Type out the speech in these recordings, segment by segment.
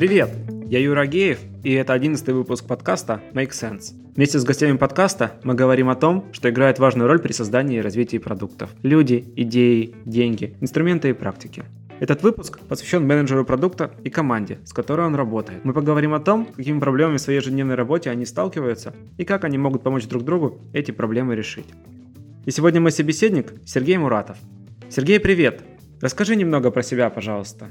Привет! Я Юра Геев, и это одиннадцатый выпуск подкаста Make Sense. Вместе с гостями подкаста мы говорим о том, что играет важную роль при создании и развитии продуктов. Люди, идеи, деньги, инструменты и практики. Этот выпуск посвящен менеджеру продукта и команде, с которой он работает. Мы поговорим о том, какими проблемами в своей ежедневной работе они сталкиваются и как они могут помочь друг другу эти проблемы решить. И сегодня мой собеседник Сергей Муратов. Сергей, привет! Расскажи немного про себя, пожалуйста.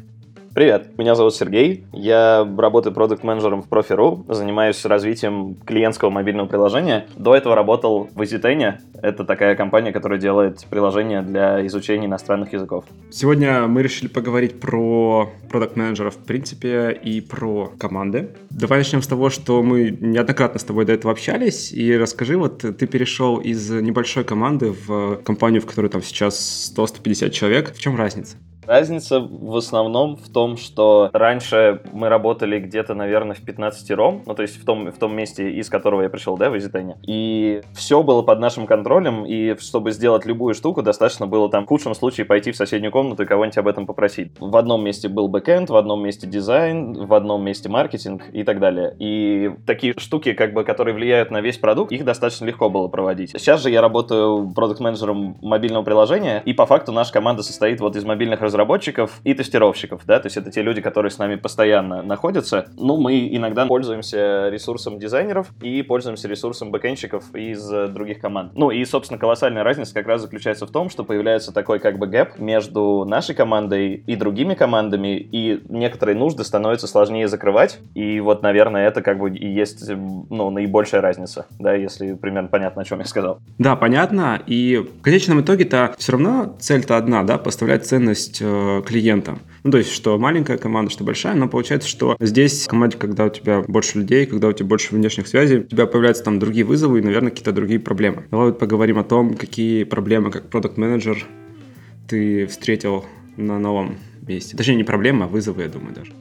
Привет, меня зовут Сергей, я работаю продукт-менеджером в Profi.ru, занимаюсь развитием клиентского мобильного приложения. До этого работал в EasyTen, это такая компания, которая делает приложения для изучения иностранных языков. Сегодня мы решили поговорить про продукт-менеджеров в принципе и про команды. Давай начнем с того, что мы неоднократно с тобой до этого общались, и расскажи, вот ты перешел из небольшой команды в компанию, в которой там сейчас 100-150 человек. В чем разница? Разница в основном в том, что раньше мы работали где-то, наверное, в 15-ером, ну, то есть в том, в том месте, из которого я пришел, да, в EasyTen'е. И все было под нашим контролем, и чтобы сделать любую штуку, достаточно было там в худшем случае пойти в соседнюю комнату и кого-нибудь об этом попросить. В одном месте был backend, в одном месте дизайн, в одном месте маркетинг и так далее. И такие штуки, как бы, которые влияют на весь продукт, их достаточно легко было проводить. Сейчас же я работаю продукт-менеджером мобильного приложения, и по факту наша команда состоит вот из мобильных разработчиков, разработчиков и тестировщиков, да, то есть это те люди, которые с нами постоянно находятся. Ну, мы иногда пользуемся ресурсом дизайнеров и пользуемся ресурсом бэкэнщиков из э, других команд. Ну, и, собственно, колоссальная разница как раз заключается в том, что появляется такой как бы гэп между нашей командой и другими командами, и некоторые нужды становятся сложнее закрывать, и вот, наверное, это как бы и есть, ну, наибольшая разница, да, если примерно понятно, о чем я сказал. Да, понятно, и в конечном итоге-то все равно цель-то одна, да, поставлять ценность э. Ну, то есть, что маленькая команда, что большая, но получается, что здесь в команде, когда у тебя больше людей, когда у тебя больше внешних связей, у тебя появляются там другие вызовы и, наверное, какие-то другие проблемы. Давай вот поговорим о том, какие проблемы как продукт-менеджер ты встретил на новом месте. Точнее, не проблемы, а вызовы, я думаю, даже.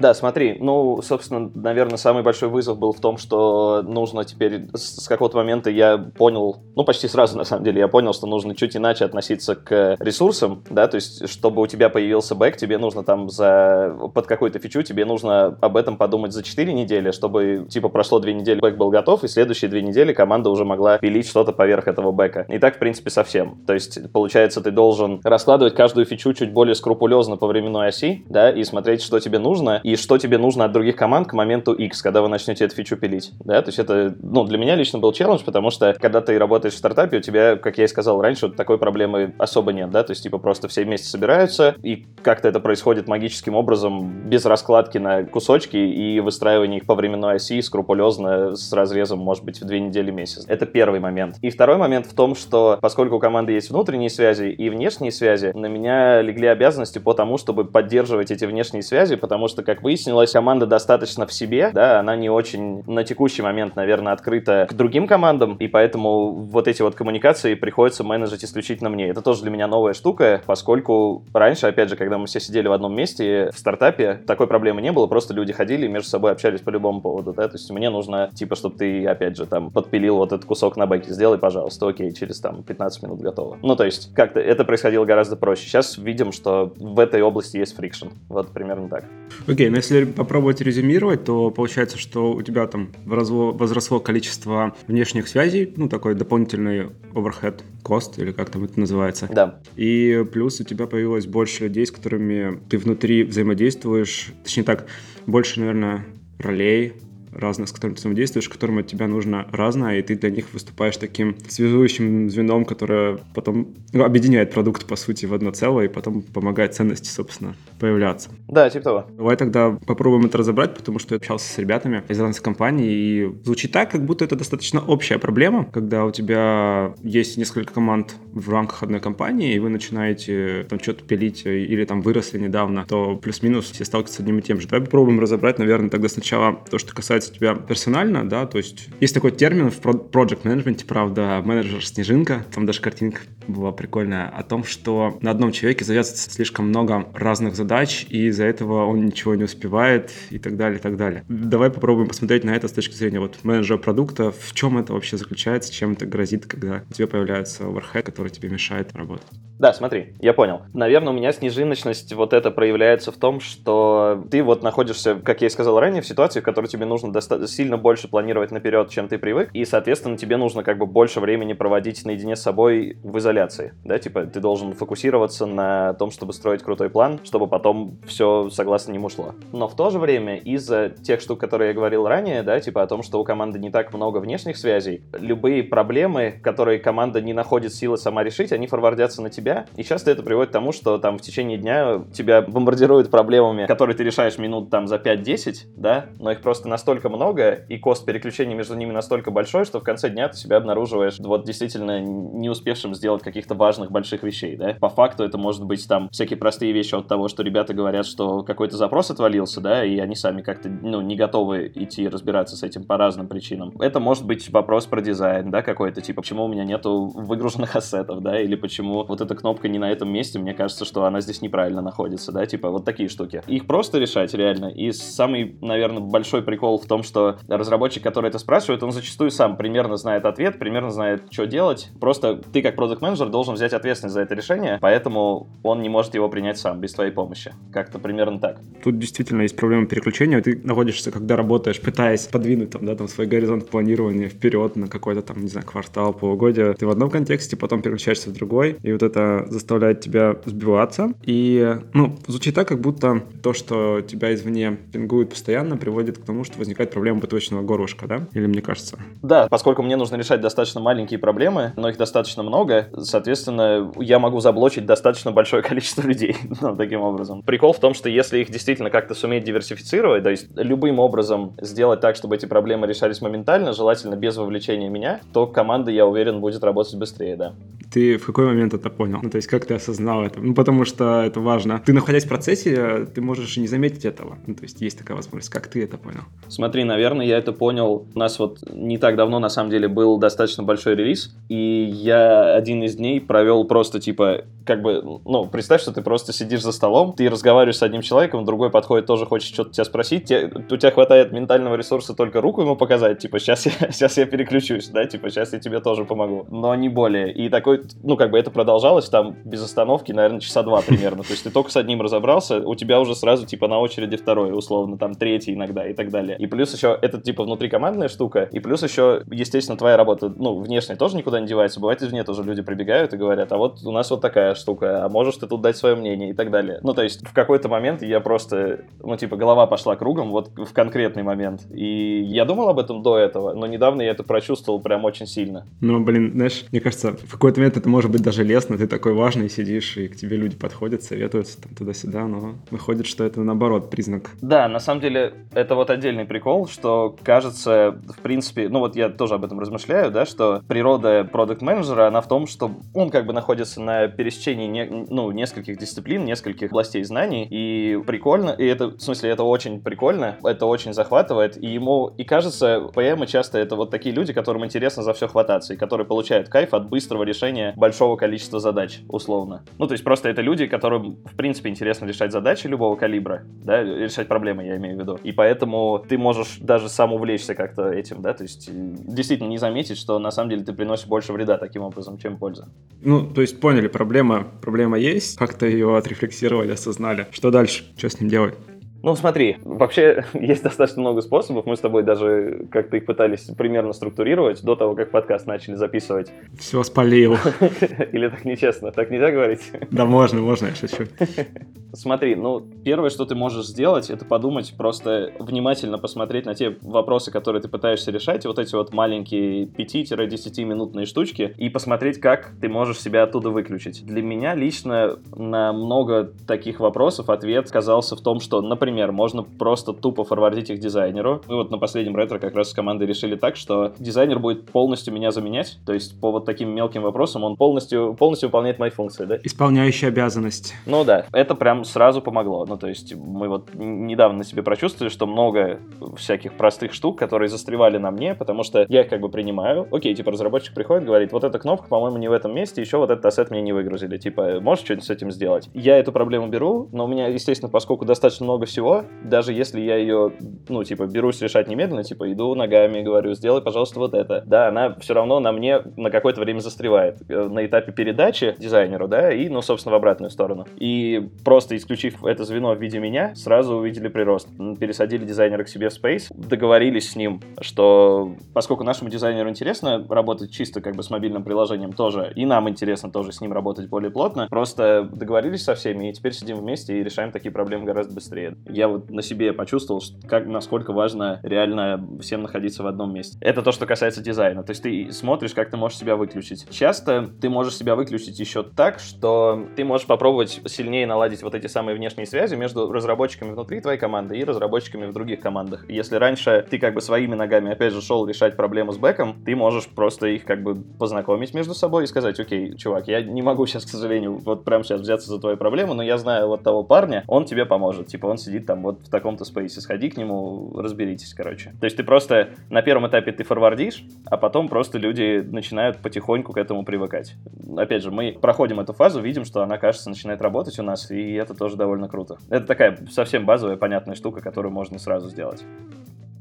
Да, смотри, ну, собственно, наверное, самый большой вызов был в том, что нужно теперь с какого-то момента я понял, ну, почти сразу, на самом деле, я понял, что нужно чуть иначе относиться к ресурсам, да, то есть, чтобы у тебя появился бэк, тебе нужно там за, под какую-то фичу, тебе нужно об этом подумать за 4 недели, чтобы, типа, прошло 2 недели, бэк был готов, и следующие 2 недели команда уже могла пилить что-то поверх этого бэка. И так, в принципе, совсем. То есть, получается, ты должен раскладывать каждую фичу чуть более скрупулезно по временной оси, да, и смотреть, что тебе нужно, и что тебе нужно от других команд к моменту X, когда вы начнете эту фичу пилить. Да? То есть это, ну, для меня лично был челлендж, потому что когда ты работаешь в стартапе, у тебя, как я и сказал раньше, вот такой проблемы особо нет, да, то есть типа просто все вместе собираются, и как-то это происходит магическим образом, без раскладки на кусочки и выстраивания их по временной оси скрупулезно с разрезом, может быть, в две недели месяц. Это первый момент. И второй момент в том, что поскольку у команды есть внутренние связи и внешние связи, на меня легли обязанности по тому, чтобы поддерживать эти внешние связи, потому что, как выяснилось, команда достаточно в себе, да, она не очень на текущий момент, наверное, открыта к другим командам, и поэтому вот эти вот коммуникации приходится менеджить исключительно мне. Это тоже для меня новая штука, поскольку раньше, опять же, когда мы все сидели в одном месте в стартапе, такой проблемы не было, просто люди ходили и между собой общались по любому поводу, да, то есть мне нужно, типа, чтобы ты, опять же, там, подпилил вот этот кусок на бэке, сделай, пожалуйста, окей, через, там, 15 минут готово. Ну, то есть, как-то это происходило гораздо проще. Сейчас видим, что в этой области есть фрикшн. Вот примерно так. Окей, okay, ну если попробовать резюмировать, то получается, что у тебя там возросло количество внешних связей, ну, такой дополнительный overhead cost, или как там это называется. Да. И плюс у тебя появилось больше людей, с которыми ты внутри взаимодействуешь, точнее так, больше, наверное, ролей, разных, с которыми ты взаимодействуешь, которым от тебя нужно разное, и ты для них выступаешь таким связующим звеном, которое потом ну, объединяет продукт, по сути, в одно целое, и потом помогает ценности, собственно, появляться. Да, типа того. Давай тогда попробуем это разобрать, потому что я общался с ребятами из разных компаний, и звучит так, как будто это достаточно общая проблема, когда у тебя есть несколько команд в рамках одной компании, и вы начинаете там что-то пилить, или там выросли недавно, то плюс-минус все сталкиваются с одним и тем же. Давай попробуем разобрать, наверное, тогда сначала то, что касается касается тебя персонально, да, то есть есть такой термин в project management, правда, менеджер-снежинка, там даже картинка была прикольная, о том, что на одном человеке завязывается слишком много разных задач, и из-за этого он ничего не успевает и так далее, и так далее. Давай попробуем посмотреть на это с точки зрения вот менеджера продукта. В чем это вообще заключается, чем это грозит, когда у тебя появляется оверхед, который тебе мешает работать? Да, смотри, я понял. Наверное, у меня снежиночность вот это проявляется в том, что ты вот находишься, как я и сказал ранее, в ситуации, в которой тебе нужно доста- сильно больше планировать наперед, чем ты привык, и, соответственно, тебе нужно как бы больше времени проводить наедине с собой в изоляции, да, типа ты должен фокусироваться на том, чтобы строить крутой план, чтобы потом все согласно нему шло. Но в то же время из-за тех штук, которые я говорил ранее, да, типа о том, что у команды не так много внешних связей, любые проблемы, которые команда не находит силы сама решить, они форвардятся на тебя. И часто это приводит к тому, что там в течение дня тебя бомбардируют проблемами, которые ты решаешь минут там за 5-10, да, но их просто настолько много, и кост переключения между ними настолько большой, что в конце дня ты себя обнаруживаешь вот действительно не успевшим сделать каких-то важных больших вещей, да. По факту это может быть там всякие простые вещи от того, что ребята говорят, что какой-то запрос отвалился, да, и они сами как-то, ну, не готовы идти разбираться с этим по разным причинам. Это может быть вопрос про дизайн, да, какой-то, типа, почему у меня нету выгруженных ассетов, да, или почему вот эта кнопка не на этом месте, мне кажется, что она здесь неправильно находится, да, типа вот такие штуки. Их просто решать реально. И самый, наверное, большой прикол в том, что разработчик, который это спрашивает, он зачастую сам примерно знает ответ, примерно знает, что делать. Просто ты как продукт менеджер должен взять ответственность за это решение, поэтому он не может его принять сам, без твоей помощи. Как-то примерно так. Тут действительно есть проблема переключения. Ты находишься, когда работаешь, пытаясь подвинуть там, да, там свой горизонт планирования вперед на какой-то там, не знаю, квартал, полугодие. Ты в одном контексте, потом переключаешься в другой, и вот это заставляет тебя сбиваться. И, ну, звучит так, как будто то, что тебя извне пингует постоянно, приводит к тому, что возникает проблема бытовочного горлышка, да? Или мне кажется? Да, поскольку мне нужно решать достаточно маленькие проблемы, но их достаточно много, соответственно, я могу заблочить достаточно большое количество людей, ну, таким образом. Прикол в том, что если их действительно как-то суметь диверсифицировать, то есть любым образом сделать так, чтобы эти проблемы решались моментально, желательно без вовлечения меня, то команда, я уверен, будет работать быстрее, да. Ты в какой момент это понял? Ну, то есть как ты осознал это? Ну, потому что это важно. Ты, находясь в процессе, ты можешь и не заметить этого. Ну, то есть есть такая возможность. Как ты это понял? Смотри, наверное, я это понял. У нас вот не так давно, на самом деле, был достаточно большой релиз, и я один из дней провел просто, типа, как бы, ну, представь, что ты просто сидишь за столом, ты разговариваешь с одним человеком, другой подходит, тоже хочет что-то тебя спросить, те, у тебя хватает ментального ресурса только руку ему показать, типа, сейчас я, сейчас я переключусь, да, типа, сейчас я тебе тоже помогу, но не более. И такой, ну, как бы это продолжалось там без остановки, наверное, часа два примерно. То есть ты только с одним разобрался, у тебя уже сразу типа на очереди второй, условно, там третий иногда и так далее. И плюс еще это типа внутрикомандная штука, и плюс еще, естественно, твоя работа, ну, внешне тоже никуда не девается. Бывает, извне тоже люди прибегают и говорят, а вот у нас вот такая штука, а можешь ты тут дать свое мнение и так далее. Ну, то есть в какой-то момент я просто, ну, типа, голова пошла кругом вот в конкретный момент. И я думал об этом до этого, но недавно я это прочувствовал прям очень сильно. Ну, блин, знаешь, мне кажется, в какой-то момент это может быть даже лестно, ты такой важный сидишь, и к тебе люди подходят, советуются там туда-сюда, но выходит, что это наоборот признак. Да, на самом деле это вот отдельный прикол, что кажется, в принципе, ну вот я тоже об этом размышляю, да, что природа продукт менеджера она в том, что он как бы находится на пересечении не, ну, нескольких дисциплин, нескольких областей знаний, и прикольно, и это, в смысле, это очень прикольно, это очень захватывает, и ему, и кажется, ПМы часто это вот такие люди, которым интересно за все хвататься, и которые получают кайф от быстрого решения большого количества задач, условно. Ну, то есть просто это люди, которым, в принципе, интересно решать задачи любого калибра, да, решать проблемы, я имею в виду. И поэтому ты можешь даже сам увлечься как-то этим, да, то есть э, действительно не заметить, что на самом деле ты приносишь больше вреда таким образом, чем пользы. Ну, то есть поняли, проблема, проблема есть, как-то ее отрефлексировали, осознали. Что дальше? Что с ним делать? Ну, смотри, вообще есть достаточно много способов. Мы с тобой даже как-то их пытались примерно структурировать до того, как подкаст начали записывать. Все спалил. Или так нечестно? Так нельзя говорить? Да можно, можно, я шучу. Смотри, ну, первое, что ты можешь сделать, это подумать, просто внимательно посмотреть на те вопросы, которые ты пытаешься решать, вот эти вот маленькие 5-10 минутные штучки, и посмотреть, как ты можешь себя оттуда выключить. Для меня лично на много таких вопросов ответ казался в том, что, например, например, можно просто тупо форвардить их дизайнеру. Мы вот на последнем ретро как раз с командой решили так, что дизайнер будет полностью меня заменять, то есть по вот таким мелким вопросам он полностью, полностью выполняет мои функции, да? Исполняющая обязанность. Ну да, это прям сразу помогло. Ну, то есть мы вот недавно на себе прочувствовали, что много всяких простых штук, которые застревали на мне, потому что я их как бы принимаю. Окей, типа разработчик приходит, говорит, вот эта кнопка, по-моему, не в этом месте, еще вот этот ассет мне не выгрузили. Типа, можешь что-нибудь с этим сделать? Я эту проблему беру, но у меня, естественно, поскольку достаточно много всего, даже если я ее, ну, типа, берусь решать немедленно, типа, иду ногами, говорю, сделай, пожалуйста, вот это. Да, она все равно на мне на какое-то время застревает. Э, на этапе передачи дизайнеру, да, и, ну, собственно, в обратную сторону. И просто исключив это звено в виде меня, сразу увидели прирост. Пересадили дизайнера к себе в Space, договорились с ним, что поскольку нашему дизайнеру интересно работать чисто как бы с мобильным приложением тоже, и нам интересно тоже с ним работать более плотно, просто договорились со всеми, и теперь сидим вместе и решаем такие проблемы гораздо быстрее. Я вот на себе почувствовал, как, насколько важно реально всем находиться в одном месте. Это то, что касается дизайна. То есть ты смотришь, как ты можешь себя выключить. Часто ты можешь себя выключить еще так, что ты можешь попробовать сильнее наладить вот эти самые внешние связи между разработчиками внутри твоей команды и разработчиками в других командах. Если раньше ты как бы своими ногами, опять же, шел решать проблему с бэком, ты можешь просто их как бы познакомить между собой и сказать, окей, чувак, я не могу сейчас, к сожалению, вот прямо сейчас взяться за твою проблему, но я знаю вот того парня, он тебе поможет. Типа он сидит там вот в таком-то спейсе, сходи к нему, разберитесь, короче. То есть ты просто на первом этапе ты форвардишь, а потом просто люди начинают потихоньку к этому привыкать. Опять же, мы проходим эту фазу, видим, что она, кажется, начинает работать у нас, и это тоже довольно круто. Это такая совсем базовая, понятная штука, которую можно сразу сделать.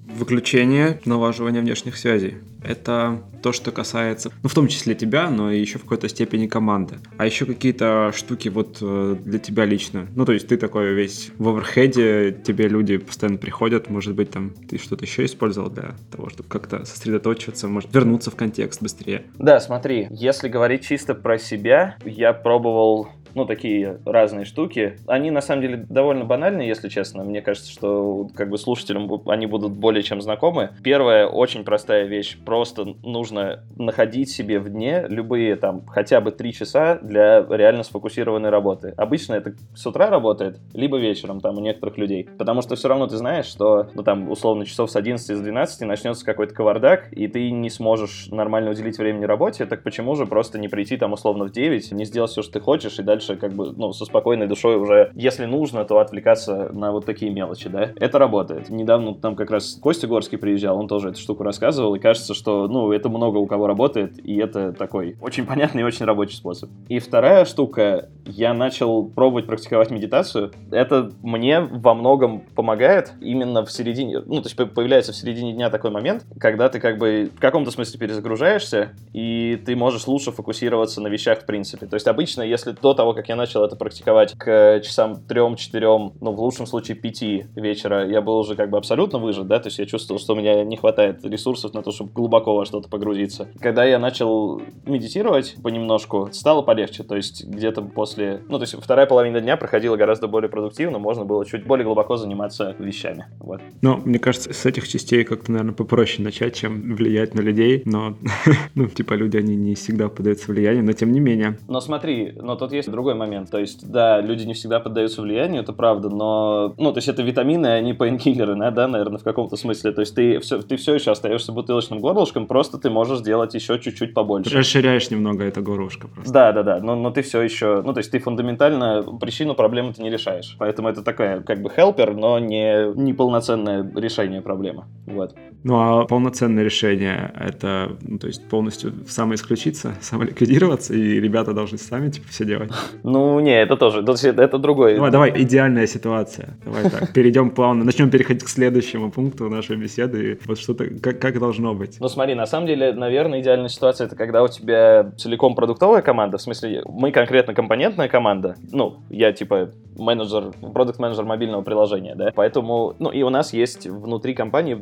Выключение, налаживание внешних связей. Это то, что касается, ну, в том числе тебя, но и еще в какой-то степени команды. А еще какие-то штуки вот э, для тебя лично. Ну, то есть ты такой весь в оверхеде, тебе люди постоянно приходят, может быть, там ты что-то еще использовал для того, чтобы как-то сосредоточиваться, может, вернуться в контекст быстрее. Да, смотри, если говорить чисто про себя, я пробовал ну, такие разные штуки. Они, на самом деле, довольно банальные, если честно. Мне кажется, что как бы слушателям они будут более чем знакомы. Первая очень простая вещь. Просто нужно находить себе в дне любые там хотя бы три часа для реально сфокусированной работы. Обычно это с утра работает, либо вечером там у некоторых людей. Потому что все равно ты знаешь, что, ну, там, условно, часов с 11 с 12 начнется какой-то кавардак, и ты не сможешь нормально уделить времени работе, так почему же просто не прийти там, условно, в 9, не сделать все, что ты хочешь, и дальше дальше как бы, ну, со спокойной душой уже, если нужно, то отвлекаться на вот такие мелочи, да. Это работает. Недавно там как раз Костя Горский приезжал, он тоже эту штуку рассказывал, и кажется, что, ну, это много у кого работает, и это такой очень понятный и очень рабочий способ. И вторая штука, я начал пробовать практиковать медитацию. Это мне во многом помогает именно в середине, ну, то есть появляется в середине дня такой момент, когда ты как бы в каком-то смысле перезагружаешься, и ты можешь лучше фокусироваться на вещах в принципе. То есть обычно, если до того, того, как я начал это практиковать к часам трем-четырем, ну, в лучшем случае пяти вечера, я был уже как бы абсолютно выжат, да, то есть я чувствовал, что у меня не хватает ресурсов на то, чтобы глубоко во что-то погрузиться. Когда я начал медитировать понемножку, стало полегче, то есть где-то после, ну, то есть вторая половина дня проходила гораздо более продуктивно, можно было чуть более глубоко заниматься вещами, вот. Ну, мне кажется, с этих частей как-то, наверное, попроще начать, чем влиять на людей, но, ну, типа, люди, они не всегда поддаются влиянию, но тем не менее. Но смотри, но тут есть другой момент. То есть, да, люди не всегда поддаются влиянию, это правда, но, ну, то есть это витамины, а не пейнкиллеры, да, да, наверное, в каком-то смысле. То есть ты все, ты все еще остаешься бутылочным горлышком, просто ты можешь сделать еще чуть-чуть побольше. Расширяешь немного это горлышко просто. Да, да, да, но, но ты все еще, ну, то есть ты фундаментально причину проблемы ты не решаешь. Поэтому это такая, как бы, хелпер, но не, не полноценное решение проблемы. Вот. Ну, а полноценное решение — это, ну, то есть полностью самоисключиться, самоликвидироваться, и ребята должны сами, типа, все делать? Ну, не, это тоже, это другой. Давай, давай, идеальная ситуация. Давай так, перейдем плавно, начнем переходить к следующему пункту нашей беседы. Вот что-то, как, как должно быть. Ну, смотри, на самом деле, наверное, идеальная ситуация — это когда у тебя целиком продуктовая команда, в смысле, мы конкретно компонентная команда, ну, я, типа, менеджер, продукт-менеджер мобильного приложения, да, поэтому, ну, и у нас есть внутри компании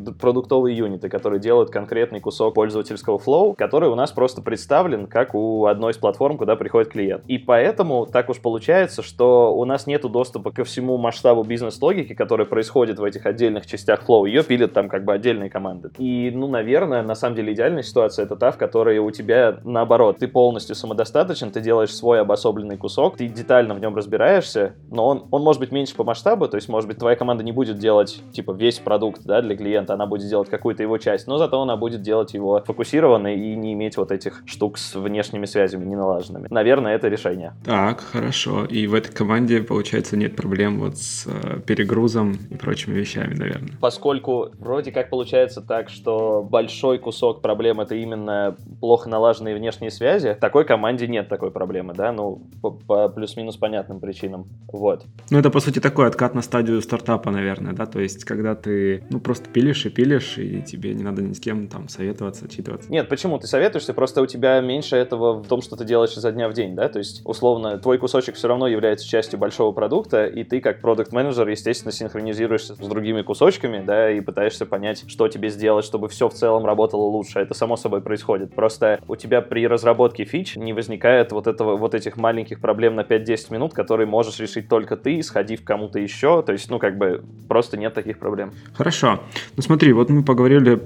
продуктовые юниты, которые делают конкретный кусок пользовательского flow, который у нас просто представлен как у одной из платформ, куда приходит клиент. И поэтому так уж получается, что у нас нет доступа ко всему масштабу бизнес-логики, которая происходит в этих отдельных частях flow. Ее пилят там как бы отдельные команды. И, ну, наверное, на самом деле идеальная ситуация это та, в которой у тебя наоборот, ты полностью самодостаточен, ты делаешь свой обособленный кусок, ты детально в нем разбираешься, но он, он может быть меньше по масштабу, то есть, может быть, твоя команда не будет делать, типа, весь продукт, да, для клиента, она будет делать какую-то его часть, но зато она будет делать его фокусированно и не иметь вот этих штук с внешними связями не налаженными. Наверное, это решение. Так, хорошо. И в этой команде, получается, нет проблем вот с э, перегрузом и прочими вещами, наверное. Поскольку вроде как получается так, что большой кусок проблем это именно плохо налаженные внешние связи, такой команде нет такой проблемы, да, ну, по, по плюс-минус понятным причинам. Вот. Ну, это, по сути, такой откат на стадию стартапа, наверное, да, то есть, когда ты, ну, просто пилишь и пилишь, и тебе не надо ни с кем там советоваться, отчитываться. Нет, почему? Ты советуешься, просто у тебя меньше этого в том, что ты делаешь изо дня в день, да, то есть, условно, твой кусочек все равно является частью большого продукта, и ты, как продукт менеджер естественно, синхронизируешься с другими кусочками, да, и пытаешься понять, что тебе сделать, чтобы все в целом работало лучше. Это само собой происходит. Просто у тебя при разработке фич не возникает вот этого, вот этих маленьких проблем на 5-10 минут, которые можешь решить только ты, сходив кому-то еще. То есть, ну, как бы, просто нет таких проблем. Хорошо. Ну, смотри, вот мы поговорили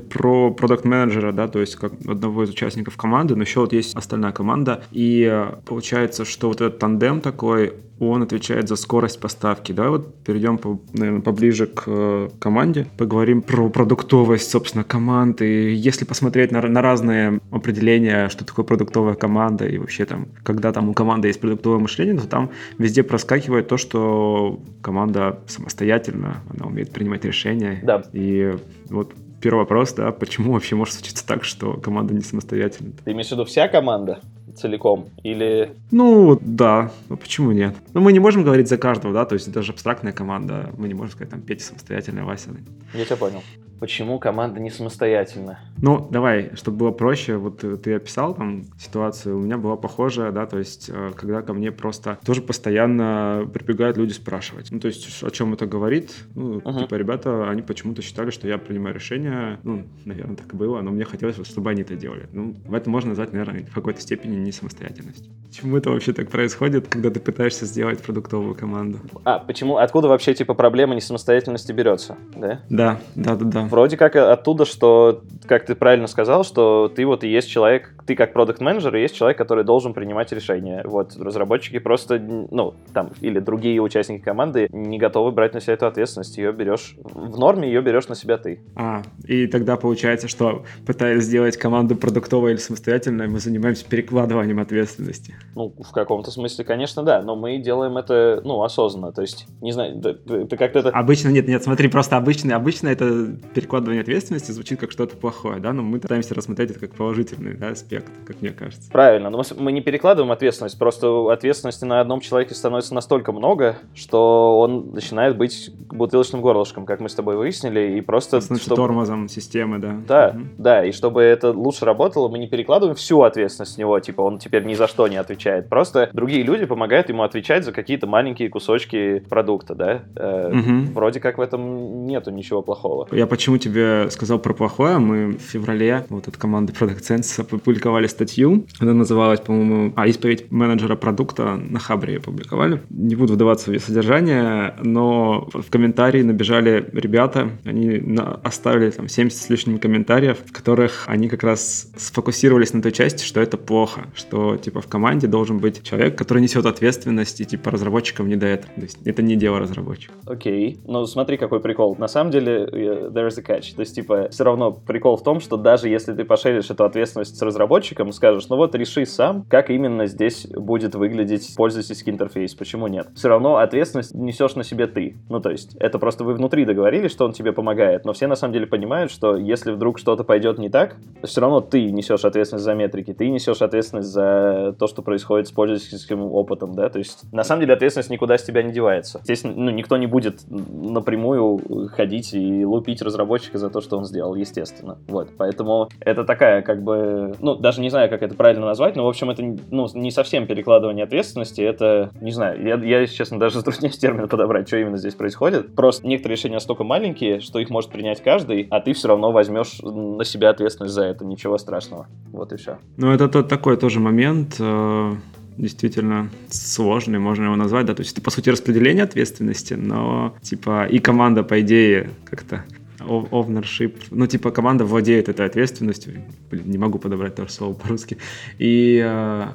про продукт менеджера да, то есть как одного из участников команды, но еще вот есть остальная команда, и э, получается, что вот этот тандем такой, он отвечает за скорость поставки. Давай вот перейдем, по, наверное, поближе к э, команде, поговорим про продуктовость, собственно, команды. Если посмотреть на, на разные определения, что такое продуктовая команда и вообще там, когда там у команды есть продуктовое мышление, то там везде проскакивает то, что команда самостоятельно, она умеет принимать решения. Да. И вот первый вопрос, да, почему вообще может случиться так, что команда не самостоятельна? Ты имеешь в виду вся команда? Целиком? Или... Ну, да. Ну, почему нет? Ну, мы не можем говорить за каждого, да, то есть это же абстрактная команда. Мы не можем сказать, там, Петя самостоятельная, Вася. Я тебя понял. Почему команда не самостоятельна? Ну, давай, чтобы было проще, вот ты описал там ситуацию, у меня была похожая, да, то есть э, когда ко мне просто тоже постоянно прибегают люди спрашивать. Ну, то есть о чем это говорит? Ну, uh-huh. типа, ребята, они почему-то считали, что я принимаю решения, ну, наверное, так и было, но мне хотелось, чтобы они это делали. Ну, в этом можно назвать, наверное, в какой-то степени не самостоятельность. Почему это вообще так происходит, когда ты пытаешься сделать продуктовую команду? А, почему? Откуда вообще, типа, проблема несамостоятельности берется, да? Да, да, да, да. Вроде как оттуда, что, как ты правильно сказал, что ты вот и есть человек, ты как продукт менеджер и есть человек, который должен принимать решения. Вот, разработчики просто, ну, там, или другие участники команды не готовы брать на себя эту ответственность. Ее берешь, в норме ее берешь на себя ты. А, и тогда получается, что пытаясь сделать команду продуктовой или самостоятельной, мы занимаемся перекладыванием ответственности. Ну, в каком-то смысле, конечно, да, но мы делаем это, ну, осознанно. То есть, не знаю, ты, ты как-то это... Обычно, нет, нет, смотри, просто обычно, обычно это перекладывание ответственности звучит как что-то плохое, да, но мы пытаемся рассмотреть это как положительный да, аспект, как мне кажется. Правильно, но мы не перекладываем ответственность, просто ответственности на одном человеке становится настолько много, что он начинает быть бутылочным горлышком, как мы с тобой выяснили, и просто... Значит, чтобы... тормозом системы, да. Да, угу. да, и чтобы это лучше работало, мы не перекладываем всю ответственность с него, типа он теперь ни за что не отвечает, просто другие люди помогают ему отвечать за какие-то маленькие кусочки продукта, да. Угу. Вроде как в этом нету ничего плохого. Я почему тебе сказал про плохое. Мы в феврале вот от команды Product Sense опубликовали статью. Она называлась, по-моему, а, исповедь менеджера продукта на Хабре опубликовали. Не буду вдаваться в ее содержание, но в комментарии набежали ребята, они оставили там 70 с лишним комментариев, в которых они как раз сфокусировались на той части, что это плохо, что типа в команде должен быть человек, который несет ответственность, и типа разработчикам не до этого. То есть это не дело разработчиков. Окей, okay. ну смотри, какой прикол. На самом деле, there is a catch. То есть, типа, все равно прикол в том, что даже если ты пошеришь эту ответственность с разработчиком, скажешь, ну вот реши сам, как именно здесь будет выглядеть пользовательский интерфейс, почему нет? Все равно ответственность несешь на себе ты. Ну, то есть, это просто вы внутри договорились, что он тебе помогает, но все на самом деле понимают, что если вдруг что-то пойдет не так, все равно ты несешь ответственность за метрики, ты несешь ответственность за то, что происходит с пользовательским опытом, да, то есть, на самом деле, ответственность никуда с тебя не девается. Здесь, ну, никто не будет напрямую ходить и лупить разработчика за то, что он сделал, естественно. Вот, поэтому это такая, как бы, ну, даже не знаю, как это правильно назвать, но, в общем, это, ну, не совсем перекладывание ответственности, это, не знаю, я, я если честно, даже затрудняюсь термин подобрать, что именно здесь происходит. Просто некоторые решения настолько маленькие, что их может принять каждый, а ты все равно возьмешь на себя ответственность за это, ничего страшного. Вот и все. Ну, это тот такой тоже момент, э, действительно сложный, можно его назвать, да, то есть это, по сути, распределение ответственности, но, типа, и команда, по идее, как-то ownership, ну, типа, команда владеет этой ответственностью, блин, не могу подобрать тоже слово по-русски, и э,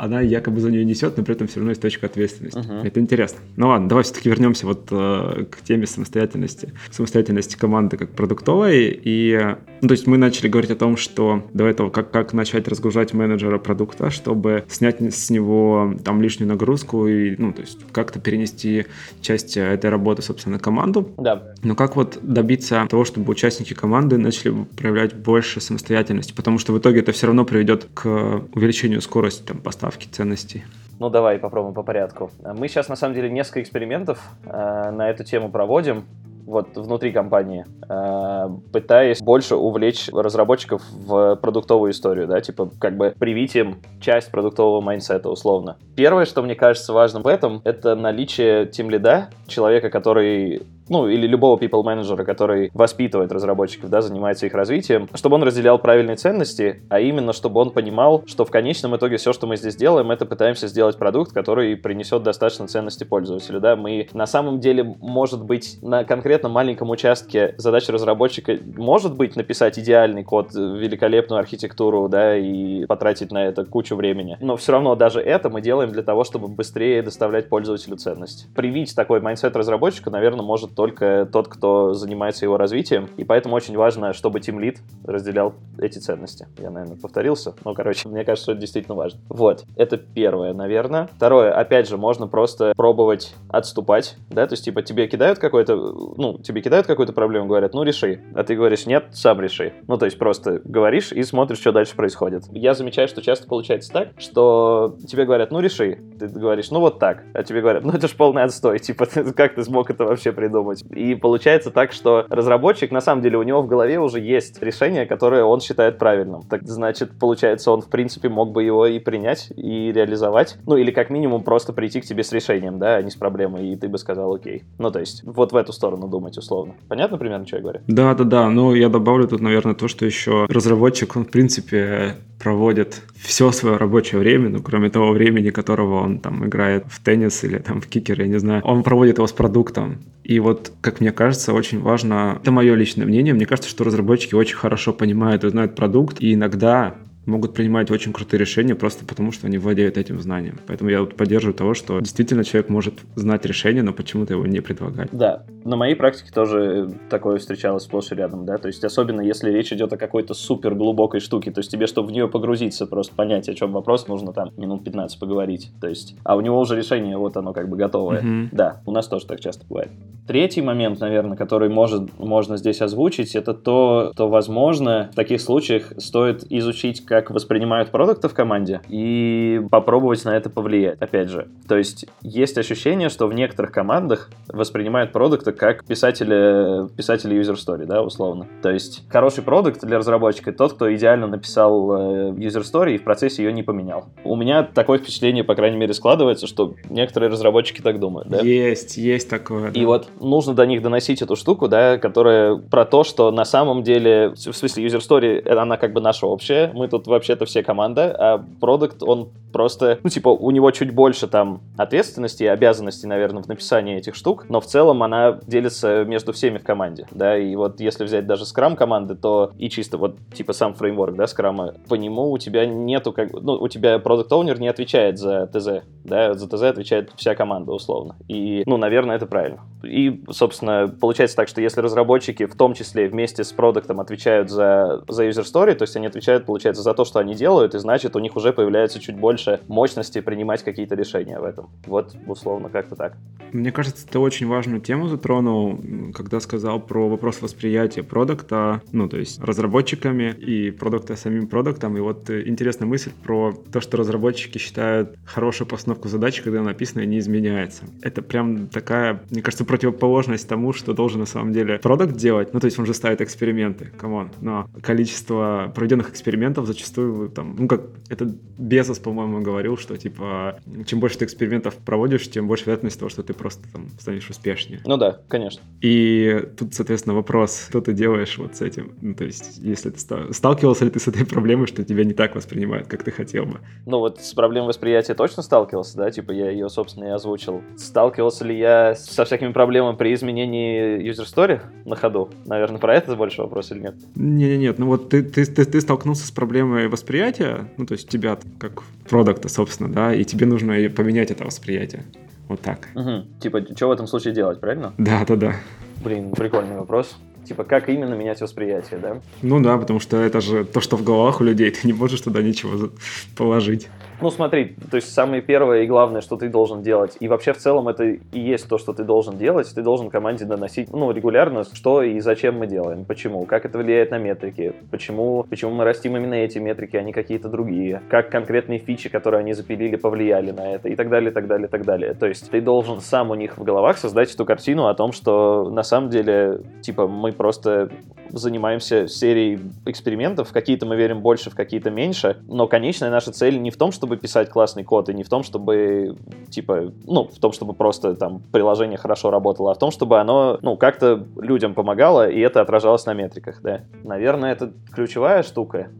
она якобы за нее несет, но при этом все равно есть точка ответственности. Uh-huh. Это интересно. Ну ладно, давай все-таки вернемся вот э, к теме самостоятельности. Самостоятельности команды как продуктовой. И, ну, то есть мы начали говорить о том, что до этого как, как начать разгружать менеджера продукта, чтобы снять с него там лишнюю нагрузку и, ну, то есть как-то перенести часть этой работы, собственно, на команду. Да. Но как вот добиться того, чтобы участники команды начали проявлять больше самостоятельности? Потому что в итоге это все равно приведет к увеличению скорости там, поставки ценностей. Ну, давай попробуем по порядку. Мы сейчас, на самом деле, несколько экспериментов э, на эту тему проводим вот внутри компании, э, пытаясь больше увлечь разработчиков в продуктовую историю, да, типа как бы привить им часть продуктового майнсета условно. Первое, что мне кажется важным в этом, это наличие тим лида, человека, который ну, или любого people менеджера, который воспитывает разработчиков, да, занимается их развитием, чтобы он разделял правильные ценности, а именно, чтобы он понимал, что в конечном итоге все, что мы здесь делаем, это пытаемся сделать продукт, который принесет достаточно ценности пользователю, да, мы на самом деле, может быть, на конкретном маленьком участке задача разработчика может быть написать идеальный код, великолепную архитектуру, да, и потратить на это кучу времени, но все равно даже это мы делаем для того, чтобы быстрее доставлять пользователю ценность. Привить такой mindset разработчика, наверное, может только тот, кто занимается его развитием. И поэтому очень важно, чтобы Team Lead разделял эти ценности. Я, наверное, повторился. Но, короче, мне кажется, что это действительно важно. Вот. Это первое, наверное. Второе, опять же, можно просто пробовать отступать, да, то есть, типа, тебе кидают какой-то, ну, тебе кидают какую-то проблему, говорят, ну, реши. А ты говоришь, нет, сам реши. Ну, то есть, просто говоришь и смотришь, что дальше происходит. Я замечаю, что часто получается так, что тебе говорят, ну, реши. Ты говоришь, ну, вот так. А тебе говорят, ну, это ж полный отстой. Типа, как ты смог это вообще придумать? И получается так, что разработчик, на самом деле, у него в голове уже есть решение, которое он считает правильным. Так значит, получается, он, в принципе, мог бы его и принять, и реализовать. Ну, или как минимум просто прийти к тебе с решением, да, а не с проблемой, и ты бы сказал окей. Ну, то есть, вот в эту сторону думать условно. Понятно примерно, что я говорю? Да, да, да. Ну, я добавлю тут, наверное, то, что еще разработчик, он, в принципе, проводит все свое рабочее время, ну, кроме того времени, которого он там играет в теннис или там в кикер, я не знаю, он проводит его с продуктом. И вот, как мне кажется, очень важно, это мое личное мнение, мне кажется, что разработчики очень хорошо понимают и знают продукт, и иногда могут принимать очень крутые решения просто потому, что они владеют этим знанием. Поэтому я вот поддерживаю того, что действительно человек может знать решение, но почему-то его не предлагать. Да, на моей практике тоже такое встречалось сплошь и рядом, да, то есть особенно если речь идет о какой-то супер глубокой штуке, то есть тебе, чтобы в нее погрузиться, просто понять, о чем вопрос, нужно там минут 15 поговорить, то есть, а у него уже решение, вот оно как бы готовое. Mm-hmm. Да, у нас тоже так часто бывает. Третий момент, наверное, который может, можно здесь озвучить, это то, что, возможно, в таких случаях стоит изучить, как воспринимают продукты в команде и попробовать на это повлиять. Опять же, то есть есть ощущение, что в некоторых командах воспринимают продукты как писатели, писатели user story, да, условно. То есть хороший продукт для разработчика тот, кто идеально написал э, user story и в процессе ее не поменял. У меня такое впечатление, по крайней мере, складывается, что некоторые разработчики так думают, да? Есть, есть такое. Да. И вот нужно до них доносить эту штуку, да, которая про то, что на самом деле, в смысле, user story, она как бы наша общая, мы тут вообще-то все команда, а продукт, он просто, ну, типа, у него чуть больше там ответственности и обязанностей, наверное, в написании этих штук, но в целом она делится между всеми в команде, да, и вот если взять даже скрам команды, то и чисто вот, типа, сам фреймворк, да, скрама, по нему у тебя нету, как, ну, у тебя продукт оунер не отвечает за ТЗ, да, за ТЗ отвечает вся команда, условно, и, ну, наверное, это правильно. И, собственно, получается так, что если разработчики в том числе вместе с продуктом отвечают за, за user story, то есть они отвечают, получается, за то, что они делают, и значит, у них уже появляется чуть больше мощности принимать какие-то решения в этом. Вот, условно, как-то так. Мне кажется, ты очень важную тему затронул, когда сказал про вопрос восприятия продукта, ну, то есть разработчиками и продукта самим продуктом. И вот э, интересная мысль про то, что разработчики считают хорошую постановку задачи, когда написано не изменяется. Это прям такая, мне кажется, противоположность тому, что должен на самом деле продукт делать. Ну, то есть он же ставит эксперименты, come on. Но количество проведенных экспериментов зачастую там, ну, как это Безос, по-моему, говорил, что, типа, чем больше ты экспериментов проводишь, тем больше вероятность того, что ты просто там станешь успешнее. Ну да, конечно. И тут, соответственно, вопрос, что ты делаешь вот с этим? Ну, то есть, если ты сталкивался ли ты с этой проблемой, что тебя не так воспринимают, как ты хотел бы? Ну вот с проблемой восприятия точно сталкивался, да, типа я ее, собственно, и озвучил. Сталкивался ли я со всякими проблемами при изменении user story на ходу? Наверное, про это больше вопрос или нет? Не, не, нет. Ну вот ты, ты, ты, ты столкнулся с проблемой восприятия, ну то есть тебя как продукта, собственно, да, и тебе нужно поменять это восприятие. Вот так. Угу. Типа, что в этом случае делать, правильно? Да, да, да. Блин, прикольный вопрос. Типа, как именно менять восприятие, да? Ну да, потому что это же то, что в головах у людей, ты не можешь туда ничего положить. Ну, смотри, то есть самое первое и главное, что ты должен делать, и вообще в целом это и есть то, что ты должен делать, ты должен команде доносить, ну, регулярно, что и зачем мы делаем, почему, как это влияет на метрики, почему, почему мы растим именно эти метрики, а не какие-то другие, как конкретные фичи, которые они запилили, повлияли на это, и так далее, и так далее, и так далее. То есть ты должен сам у них в головах создать эту картину о том, что на самом деле, типа, мы просто занимаемся серией экспериментов, в какие-то мы верим больше, в какие-то меньше, но конечная наша цель не в том, чтобы писать классный код, и не в том, чтобы, типа, ну, в том, чтобы просто там приложение хорошо работало, а в том, чтобы оно, ну, как-то людям помогало, и это отражалось на метриках, да. Наверное, это ключевая штука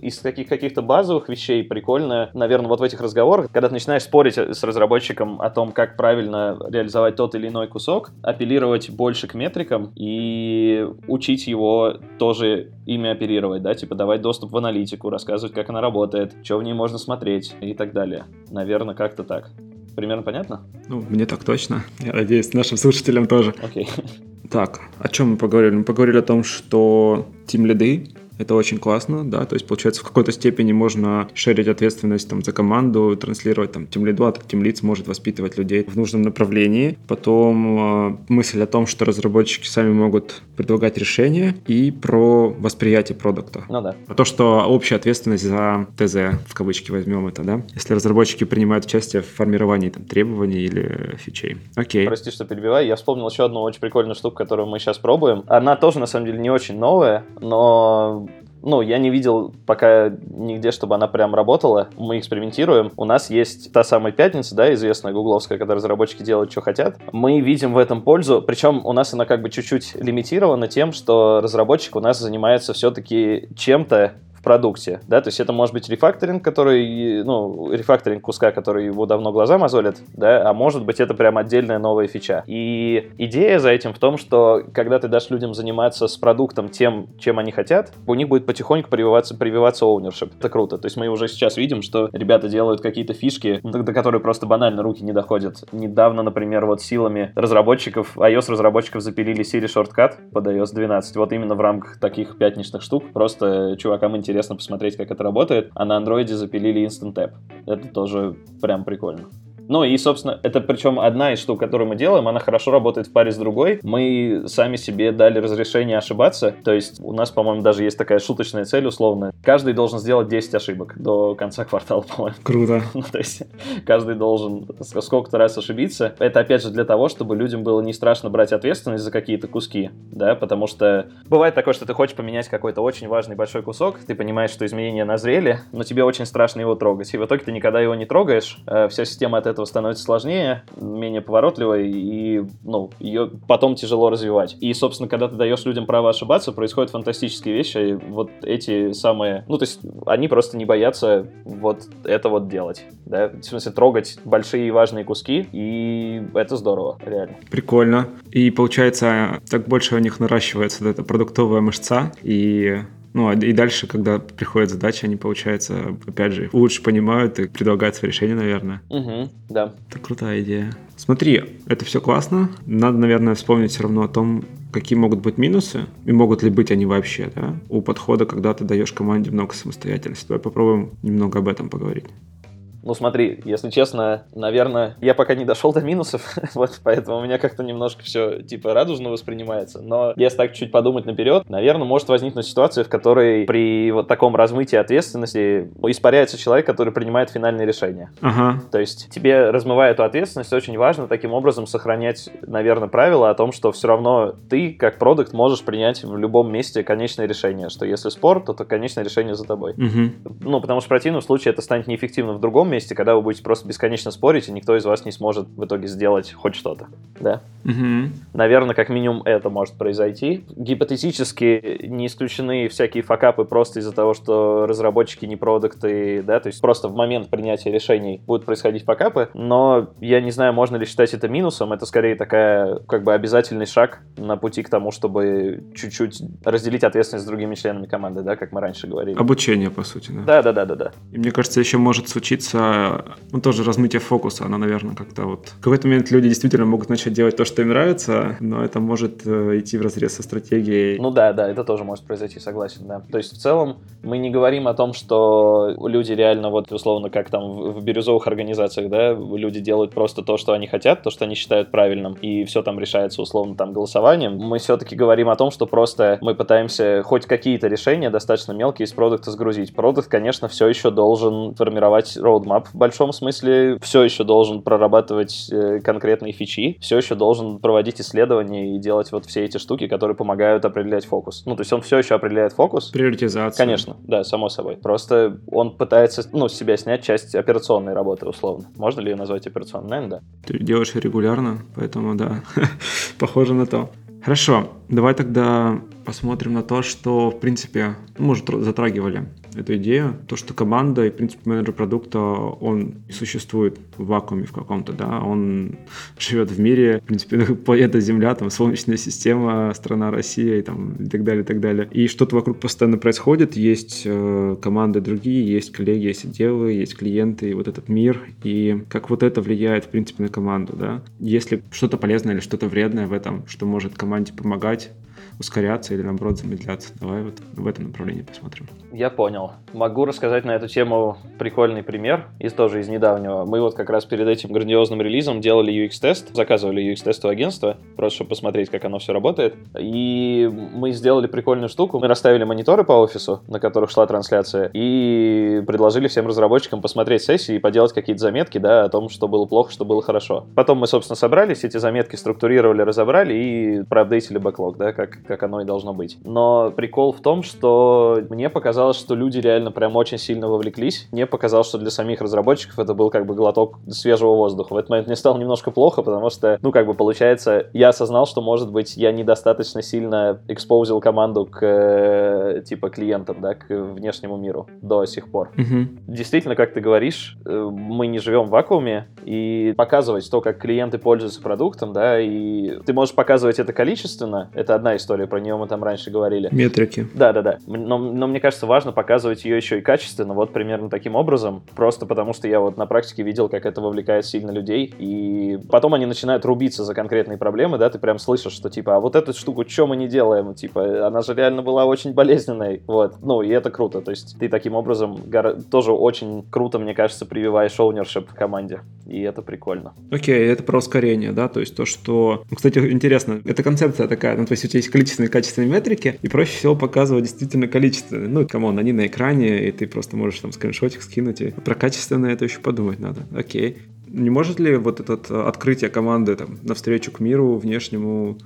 из таких каких-то базовых вещей прикольно, наверное, вот в этих разговорах, когда ты начинаешь спорить с разработчиком о том, как правильно реализовать тот или иной кусок, апеллировать больше к метрикам и учить его тоже ими оперировать, да, типа давать доступ в аналитику, рассказывать, как она работает, что в ней можно смотреть и так далее. Наверное, как-то так. Примерно понятно? Ну, мне так точно. Я надеюсь, нашим слушателям тоже. Окей. Okay. Так, о чем мы поговорили? Мы поговорили о том, что тим лиды это очень классно, да, то есть, получается, в какой-то степени можно шерить ответственность там за команду, транслировать там тем лиду, а тем лид может воспитывать людей в нужном направлении. Потом э, мысль о том, что разработчики сами могут предлагать решения и про восприятие продукта. Ну да. Про то, что общая ответственность за ТЗ, в кавычки возьмем это, да, если разработчики принимают участие в формировании там требований или фичей. Окей. Прости, что перебиваю, я вспомнил еще одну очень прикольную штуку, которую мы сейчас пробуем. Она тоже, на самом деле, не очень новая, но ну, я не видел пока нигде, чтобы она прям работала. Мы экспериментируем. У нас есть та самая пятница, да, известная гугловская, когда разработчики делают, что хотят. Мы видим в этом пользу, причем у нас она как бы чуть-чуть лимитирована тем, что разработчик у нас занимается все-таки чем-то, продукте, да, то есть это может быть рефакторинг, который, ну, рефакторинг куска, который его давно глаза мозолит, да, а может быть это прям отдельная новая фича. И идея за этим в том, что когда ты дашь людям заниматься с продуктом тем, чем они хотят, у них будет потихоньку прививаться, прививаться ownership. Это круто. То есть мы уже сейчас видим, что ребята делают какие-то фишки, до которых просто банально руки не доходят. Недавно, например, вот силами разработчиков, iOS-разработчиков запилили Siri Shortcut под iOS 12. Вот именно в рамках таких пятничных штук. Просто чувакам интересно интересно посмотреть, как это работает. А на андроиде запилили Instant Tap. Это тоже прям прикольно. Ну и, собственно, это причем одна из штук, которую мы делаем, она хорошо работает в паре с другой. Мы сами себе дали разрешение ошибаться. То есть у нас, по-моему, даже есть такая шуточная цель условная. Каждый должен сделать 10 ошибок до конца квартала, по-моему. Круто. Ну, то есть каждый должен сколько-то раз ошибиться. Это, опять же, для того, чтобы людям было не страшно брать ответственность за какие-то куски, да, потому что бывает такое, что ты хочешь поменять какой-то очень важный большой кусок, ты понимаешь, что изменения назрели, но тебе очень страшно его трогать. И в итоге ты никогда его не трогаешь, э, вся система от этого этого становится сложнее, менее поворотливой, и ну, ее потом тяжело развивать. И, собственно, когда ты даешь людям право ошибаться, происходят фантастические вещи. Вот эти самые... Ну, то есть они просто не боятся вот это вот делать. Да? В смысле, трогать большие и важные куски, и это здорово, реально. Прикольно. И получается, так больше у них наращивается вот эта продуктовая мышца, и ну, а и дальше, когда приходят задачи, они, получается, опять же, лучше понимают и предлагают свои решения, наверное. Угу, да. Это крутая идея. Смотри, это все классно. Надо, наверное, вспомнить все равно о том, какие могут быть минусы, и могут ли быть они вообще, да, у подхода, когда ты даешь команде много самостоятельности. Давай попробуем немного об этом поговорить. Ну смотри, если честно, наверное, я пока не дошел до минусов, вот поэтому у меня как-то немножко все типа радужно воспринимается. Но если так чуть подумать наперед, наверное, может возникнуть ситуация, в которой при вот таком размытии ответственности испаряется человек, который принимает финальные решения. Ага. То есть тебе, размывая эту ответственность, очень важно таким образом сохранять, наверное, правило о том, что все равно ты, как продукт, можешь принять в любом месте конечное решение, что если спор, то, то конечное решение за тобой. Угу. Ну, потому что в противном случае это станет неэффективно в другом месте, когда вы будете просто бесконечно спорить, и никто из вас не сможет в итоге сделать хоть что-то, да? Угу. Наверное, как минимум это может произойти. Гипотетически не исключены всякие факапы просто из-за того, что разработчики не продукты, да, то есть просто в момент принятия решений будут происходить факапы, но я не знаю, можно ли считать это минусом, это скорее такая, как бы обязательный шаг на пути к тому, чтобы чуть-чуть разделить ответственность с другими членами команды, да, как мы раньше говорили. Обучение, по сути, да. Да, да, да, да, да. И мне кажется, еще может случиться, ну, тоже размытие фокуса, оно, наверное, как-то вот... В какой-то момент люди действительно могут начать делать то, что им нравится, но это может э, идти в разрез со стратегией. Ну да, да, это тоже может произойти, согласен, да. То есть в целом мы не говорим о том, что люди реально вот условно как там в, бирюзовых организациях, да, люди делают просто то, что они хотят, то, что они считают правильным, и все там решается условно там голосованием. Мы все-таки говорим о том, что просто мы пытаемся хоть какие-то решения достаточно мелкие из продукта сгрузить. Продукт, конечно, все еще должен формировать roadmap в большом смысле, все еще должен прорабатывать э, конкретные фичи, все еще должен проводить исследования и делать вот все эти штуки, которые помогают определять фокус. Ну, то есть он все еще определяет фокус. Приоритизация. Конечно, да, само собой. Просто он пытается, ну, с себя снять часть операционной работы, условно. Можно ли ее назвать операционной? Наверное, да. Ты делаешь регулярно, поэтому да, похоже на то. Хорошо, давай тогда посмотрим на то, что, в принципе, мы уже затрагивали эту идею, то, что команда и, в принципе, менеджер продукта, он существует в вакууме в каком-то, да, он живет в мире, в принципе, планета Земля, там, Солнечная система, страна Россия и, там, и так далее, и так далее. И что-то вокруг постоянно происходит, есть э, команды другие, есть коллеги, есть отделы, есть клиенты, и вот этот мир, и как вот это влияет, в принципе, на команду, да. Если что-то полезное или что-то вредное в этом, что может команде помогать, ускоряться или, наоборот, замедляться. Давай вот в этом направлении посмотрим. Я понял. Могу рассказать на эту тему прикольный пример, из тоже из недавнего. Мы вот как раз перед этим грандиозным релизом делали UX-тест, заказывали UX-тест у агентства, просто чтобы посмотреть, как оно все работает. И мы сделали прикольную штуку. Мы расставили мониторы по офису, на которых шла трансляция, и предложили всем разработчикам посмотреть сессии и поделать какие-то заметки, да, о том, что было плохо, что было хорошо. Потом мы, собственно, собрались, эти заметки структурировали, разобрали и проапдейтили бэклог, да, как, как оно и должно быть. Но прикол в том, что мне показалось, что люди реально прям очень сильно вовлеклись. Мне показалось, что для самих разработчиков это был как бы глоток свежего воздуха. В этот момент мне стало немножко плохо, потому что, ну, как бы получается, я осознал, что, может быть, я недостаточно сильно экспозил команду к, э, типа, клиентам, да, к внешнему миру до сих пор. Угу. Действительно, как ты говоришь, э, мы не живем в вакууме, и показывать то, как клиенты пользуются продуктом, да, и ты можешь показывать это количественно, это одна история, про нее мы там раньше говорили. Метрики. Да, да, да. Но, но мне кажется, важно показывать ее еще и качественно, вот примерно таким образом, просто потому что я вот на практике видел, как это вовлекает сильно людей, и потом они начинают рубиться за конкретные проблемы, да, ты прям слышишь, что типа, а вот эту штуку что мы не делаем, типа, она же реально была очень болезненной, вот, ну, и это круто, то есть ты таким образом тоже очень круто, мне кажется, прививаешь ownership в команде, и это прикольно. Окей, okay, это про ускорение, да, то есть то, что... Ну, кстати, интересно, эта концепция такая, ну, то есть у тебя есть количественные и качественные метрики, и проще всего показывать действительно количественные. Ну, come on, они на экране, и ты просто можешь там скриншотик скинуть, и про качественное это еще подумать надо. Окей. Не может ли вот это э, открытие команды там, навстречу к миру внешнему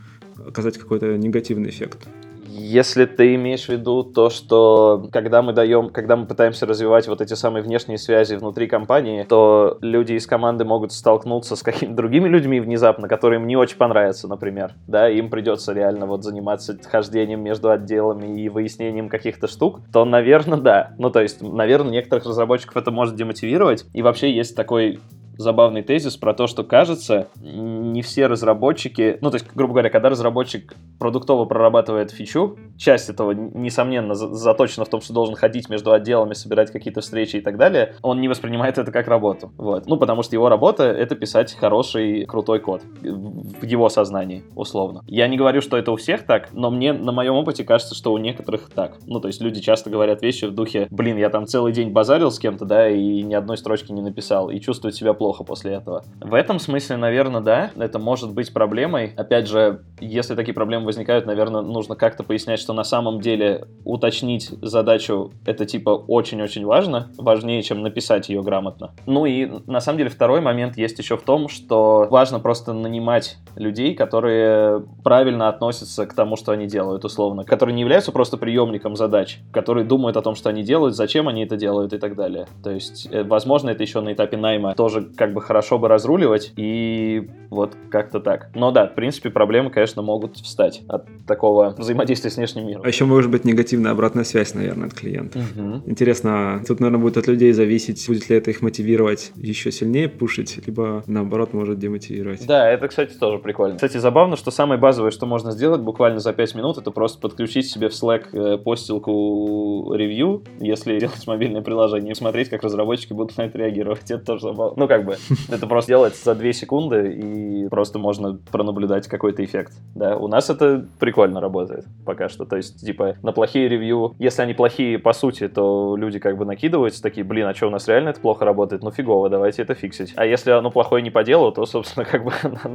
оказать какой-то негативный эффект? Если ты имеешь в виду то, что когда мы даем, когда мы пытаемся развивать вот эти самые внешние связи внутри компании, то люди из команды могут столкнуться с какими-то другими людьми внезапно, которые им не очень понравятся, например, да, им придется реально вот заниматься хождением между отделами и выяснением каких-то штук, то, наверное, да. Ну, то есть, наверное, некоторых разработчиков это может демотивировать. И вообще есть такой забавный тезис про то, что кажется, не все разработчики, ну, то есть, грубо говоря, когда разработчик продуктово прорабатывает фичу, часть этого, несомненно, заточена в том, что должен ходить между отделами, собирать какие-то встречи и так далее, он не воспринимает это как работу. Вот. Ну, потому что его работа — это писать хороший, крутой код в его сознании, условно. Я не говорю, что это у всех так, но мне на моем опыте кажется, что у некоторых так. Ну, то есть люди часто говорят вещи в духе, блин, я там целый день базарил с кем-то, да, и ни одной строчки не написал, и чувствует себя плохо плохо после этого. В этом смысле, наверное, да. это может быть проблемой. Опять же, если такие проблемы возникают, наверное, нужно как-то пояснять, что на самом деле уточнить задачу это типа очень-очень важно, важнее, чем написать ее грамотно. Ну и на самом деле второй момент есть еще в том, что важно просто нанимать людей, которые правильно относятся к тому, что они делают, условно, которые не являются просто приемником задач, которые думают о том, что они делают, зачем они это делают и так далее. То есть, э, возможно, это еще на этапе найма тоже как бы хорошо бы разруливать, и вот как-то так. Но да, в принципе, проблемы, конечно, могут встать от такого взаимодействия с внешним миром. А еще может быть негативная обратная связь, наверное, от клиента. Угу. Интересно, тут, наверное, будет от людей зависеть, будет ли это их мотивировать еще сильнее пушить, либо наоборот может демотивировать. Да, это, кстати, тоже прикольно. Кстати, забавно, что самое базовое, что можно сделать буквально за 5 минут, это просто подключить себе в Slack э, постилку ревью, если делать мобильное приложение, и смотреть, как разработчики будут на это реагировать. Это тоже забавно. Ну, как бы, это просто делать за 2 секунды, и просто можно пронаблюдать какой-то эффект. Да, у нас это прикольно работает пока что. То есть, типа, на плохие ревью, если они плохие по сути, то люди как бы накидываются, такие, блин, а что, у нас реально это плохо работает? Ну, фигово, давайте это фиксить. А если оно плохое не по делу, то, собственно, как бы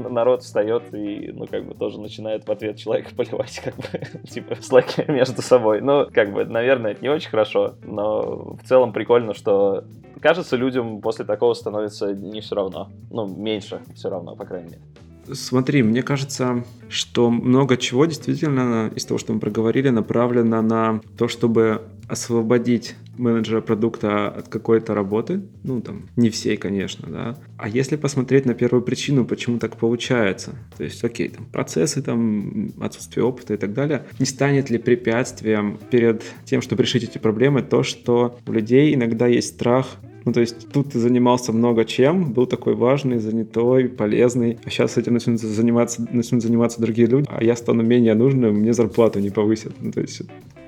народ встает и, ну, как бы тоже начинает в ответ человека поливать, как бы, типа, в слэке между собой. Ну, как бы, наверное, это не очень хорошо, но в целом прикольно, что кажется, людям после такого становится не все равно. Ну, меньше все равно, по крайней мере. Смотри, мне кажется, что много чего действительно из того, что мы проговорили, направлено на то, чтобы освободить менеджера продукта от какой-то работы, ну там не всей, конечно, да. А если посмотреть на первую причину, почему так получается, то есть, окей, там процессы, там отсутствие опыта и так далее, не станет ли препятствием перед тем, чтобы решить эти проблемы, то, что у людей иногда есть страх ну, то есть тут ты занимался много чем, был такой важный, занятой, полезный, а сейчас этим начнут заниматься, начнут заниматься другие люди, а я стану менее нужным, мне зарплату не повысят. Ну, то есть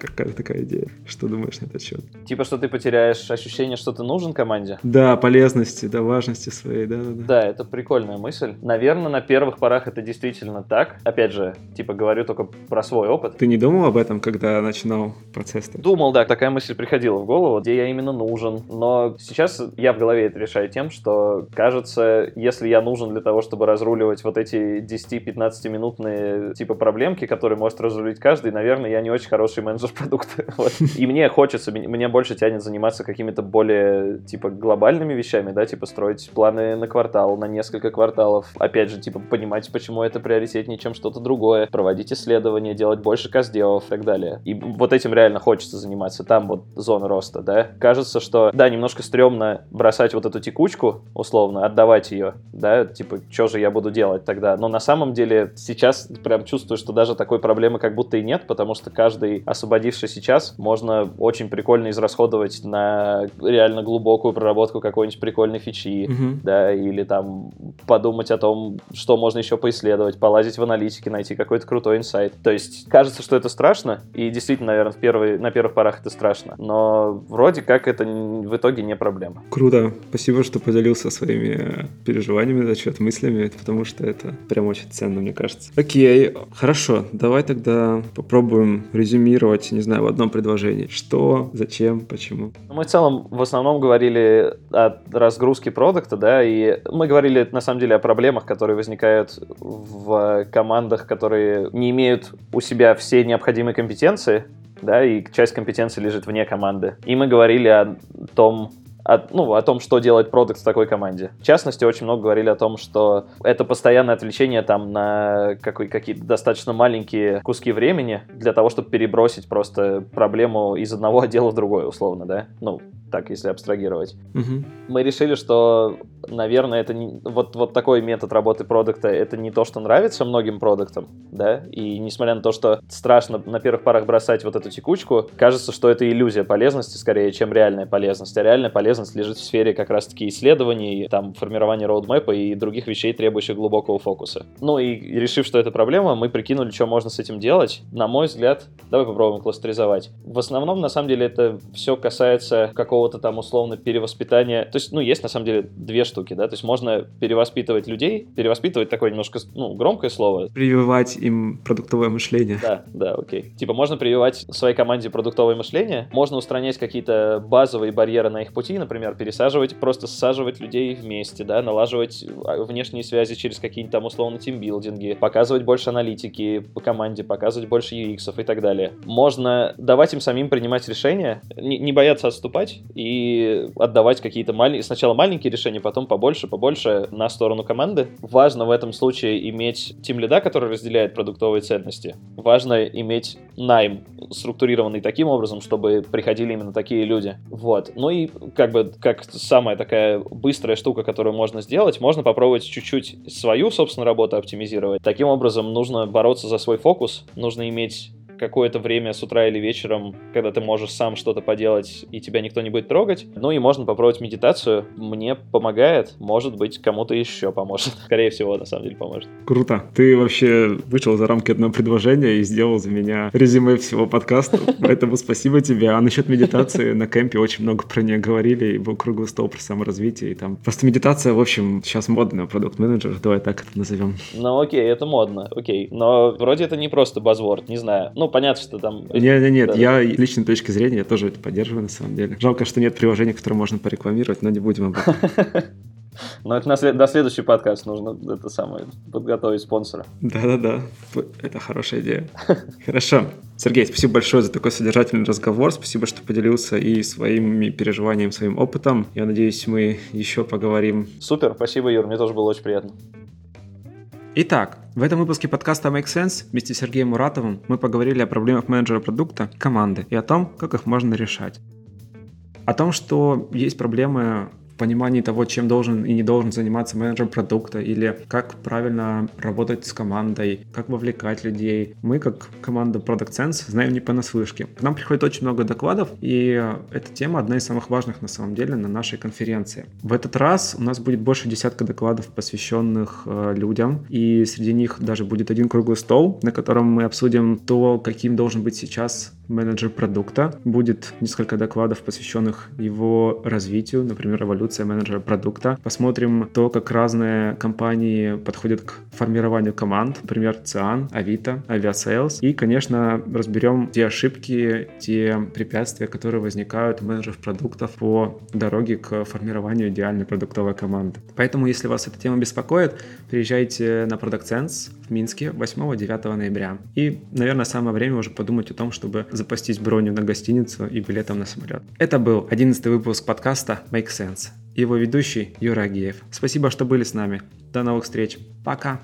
какая такая идея. Что думаешь на этот счет? Типа, что ты потеряешь ощущение, что ты нужен команде? Да, полезности, да, важности своей, да, да, да. Да, это прикольная мысль. Наверное, на первых порах это действительно так. Опять же, типа, говорю только про свой опыт. Ты не думал об этом, когда начинал процесс? -то? Думал, да, такая мысль приходила в голову, где я именно нужен. Но сейчас я в голове это решаю тем, что, кажется, если я нужен для того, чтобы разруливать вот эти 10-15 минутные типа проблемки, которые может разрулить каждый, наверное, я не очень хороший менеджер продукта. Вот. И мне хочется, мне больше тянет заниматься какими-то более, типа, глобальными вещами, да, типа строить планы на квартал, на несколько кварталов. Опять же, типа, понимать, почему это приоритетнее, чем что-то другое, проводить исследования, делать больше каздевов и так далее. И вот этим реально хочется заниматься, там вот зона роста, да. Кажется, что, да, немножко стрёмно бросать вот эту текучку, условно, отдавать ее, да, типа, что же я буду делать тогда? Но на самом деле сейчас прям чувствую, что даже такой проблемы как будто и нет, потому что каждый освободительный освободивший сейчас, можно очень прикольно израсходовать на реально глубокую проработку какой-нибудь прикольной фичи, mm-hmm. да, или там подумать о том, что можно еще поисследовать, полазить в аналитике, найти какой-то крутой инсайт. То есть кажется, что это страшно, и действительно, наверное, в первый, на первых порах это страшно, но вроде как это в итоге не проблема. Круто. Спасибо, что поделился своими переживаниями за счет мыслями, потому что это прям очень ценно, мне кажется. Окей, хорошо, давай тогда попробуем резюмировать не знаю, в одном предложении. Что, зачем, почему? Ну, мы в целом в основном говорили о разгрузке продукта, да, и мы говорили на самом деле о проблемах, которые возникают в командах, которые не имеют у себя все необходимые компетенции, да, и часть компетенции лежит вне команды. И мы говорили о том, о, ну, о том, что делать продукт в такой команде. В частности, очень много говорили о том, что это постоянное отвлечение там на какой, какие-то достаточно маленькие куски времени для того, чтобы перебросить просто проблему из одного отдела в другой, условно, да? Ну, так, если абстрагировать. Угу. Мы решили, что, наверное, это не, вот, вот такой метод работы продукта, это не то, что нравится многим продуктам, да, и несмотря на то, что страшно на первых порах бросать вот эту текучку, кажется, что это иллюзия полезности скорее, чем реальная полезность. А реальная полезность лежит в сфере как раз-таки исследований, там, формирования роудмэпа и других вещей, требующих глубокого фокуса. Ну и решив, что это проблема, мы прикинули, что можно с этим делать. На мой взгляд, давай попробуем кластеризовать. В основном, на самом деле, это все касается какого какого-то там условно перевоспитания. То есть, ну, есть на самом деле две штуки, да, то есть можно перевоспитывать людей, перевоспитывать такое немножко, ну, громкое слово. Прививать им продуктовое мышление. Да, да, окей. Типа можно прививать своей команде продуктовое мышление, можно устранять какие-то базовые барьеры на их пути, например, пересаживать, просто саживать людей вместе, да, налаживать а, внешние связи через какие-нибудь там условно тимбилдинги, показывать больше аналитики по команде, показывать больше UX и так далее. Можно давать им самим принимать решения, не, не бояться отступать и отдавать какие-то маленькие, сначала маленькие решения, потом побольше, побольше на сторону команды. Важно в этом случае иметь тим лида, который разделяет продуктовые ценности. Важно иметь найм структурированный таким образом, чтобы приходили именно такие люди. Вот. Ну и как бы как самая такая быстрая штука, которую можно сделать, можно попробовать чуть-чуть свою, собственно, работу оптимизировать. Таким образом, нужно бороться за свой фокус, нужно иметь какое-то время с утра или вечером, когда ты можешь сам что-то поделать, и тебя никто не будет трогать. Ну и можно попробовать медитацию. Мне помогает, может быть, кому-то еще поможет. Скорее всего, на самом деле, поможет. Круто. Ты вообще вышел за рамки одного предложения и сделал за меня резюме всего подкаста. Поэтому спасибо тебе. А насчет медитации на кемпе очень много про нее говорили, и был круглый стол про саморазвитие. И там просто медитация, в общем, сейчас модная продукт-менеджер, давай так это назовем. Ну окей, это модно, окей. Но вроде это не просто базворд, не знаю. Ну, понятно, что там... Нет, нет, нет, да, я личной точки зрения я тоже это поддерживаю на самом деле. Жалко, что нет приложения, которое можно порекламировать, но не будем об этом. Но это на след... до следующий подкаст нужно это самое подготовить спонсора. Да-да-да, это хорошая идея. Хорошо. Сергей, спасибо большое за такой содержательный разговор. Спасибо, что поделился и своими переживаниями, своим опытом. Я надеюсь, мы еще поговорим. Супер, спасибо, Юр, мне тоже было очень приятно. Итак, в этом выпуске подкаста Make Sense вместе с Сергеем Муратовым мы поговорили о проблемах менеджера продукта, команды и о том, как их можно решать. О том, что есть проблемы понимании того, чем должен и не должен заниматься менеджер продукта, или как правильно работать с командой, как вовлекать людей. Мы, как команда Product Sense, знаем не понаслышке. К нам приходит очень много докладов, и эта тема одна из самых важных на самом деле на нашей конференции. В этот раз у нас будет больше десятка докладов, посвященных э, людям, и среди них даже будет один круглый стол, на котором мы обсудим то, каким должен быть сейчас менеджер продукта. Будет несколько докладов, посвященных его развитию, например, эволюция менеджера продукта. Посмотрим то, как разные компании подходят к формированию команд, например, Циан, Авито, Aviasales. И, конечно, разберем те ошибки, те препятствия, которые возникают у менеджеров продуктов по дороге к формированию идеальной продуктовой команды. Поэтому, если вас эта тема беспокоит, приезжайте на Product Sense Минске 8-9 ноября. И, наверное, самое время уже подумать о том, чтобы запастись бронью на гостиницу и билетом на самолет. Это был 11 выпуск подкаста Make Sense. Его ведущий Юра Агеев. Спасибо, что были с нами. До новых встреч. Пока.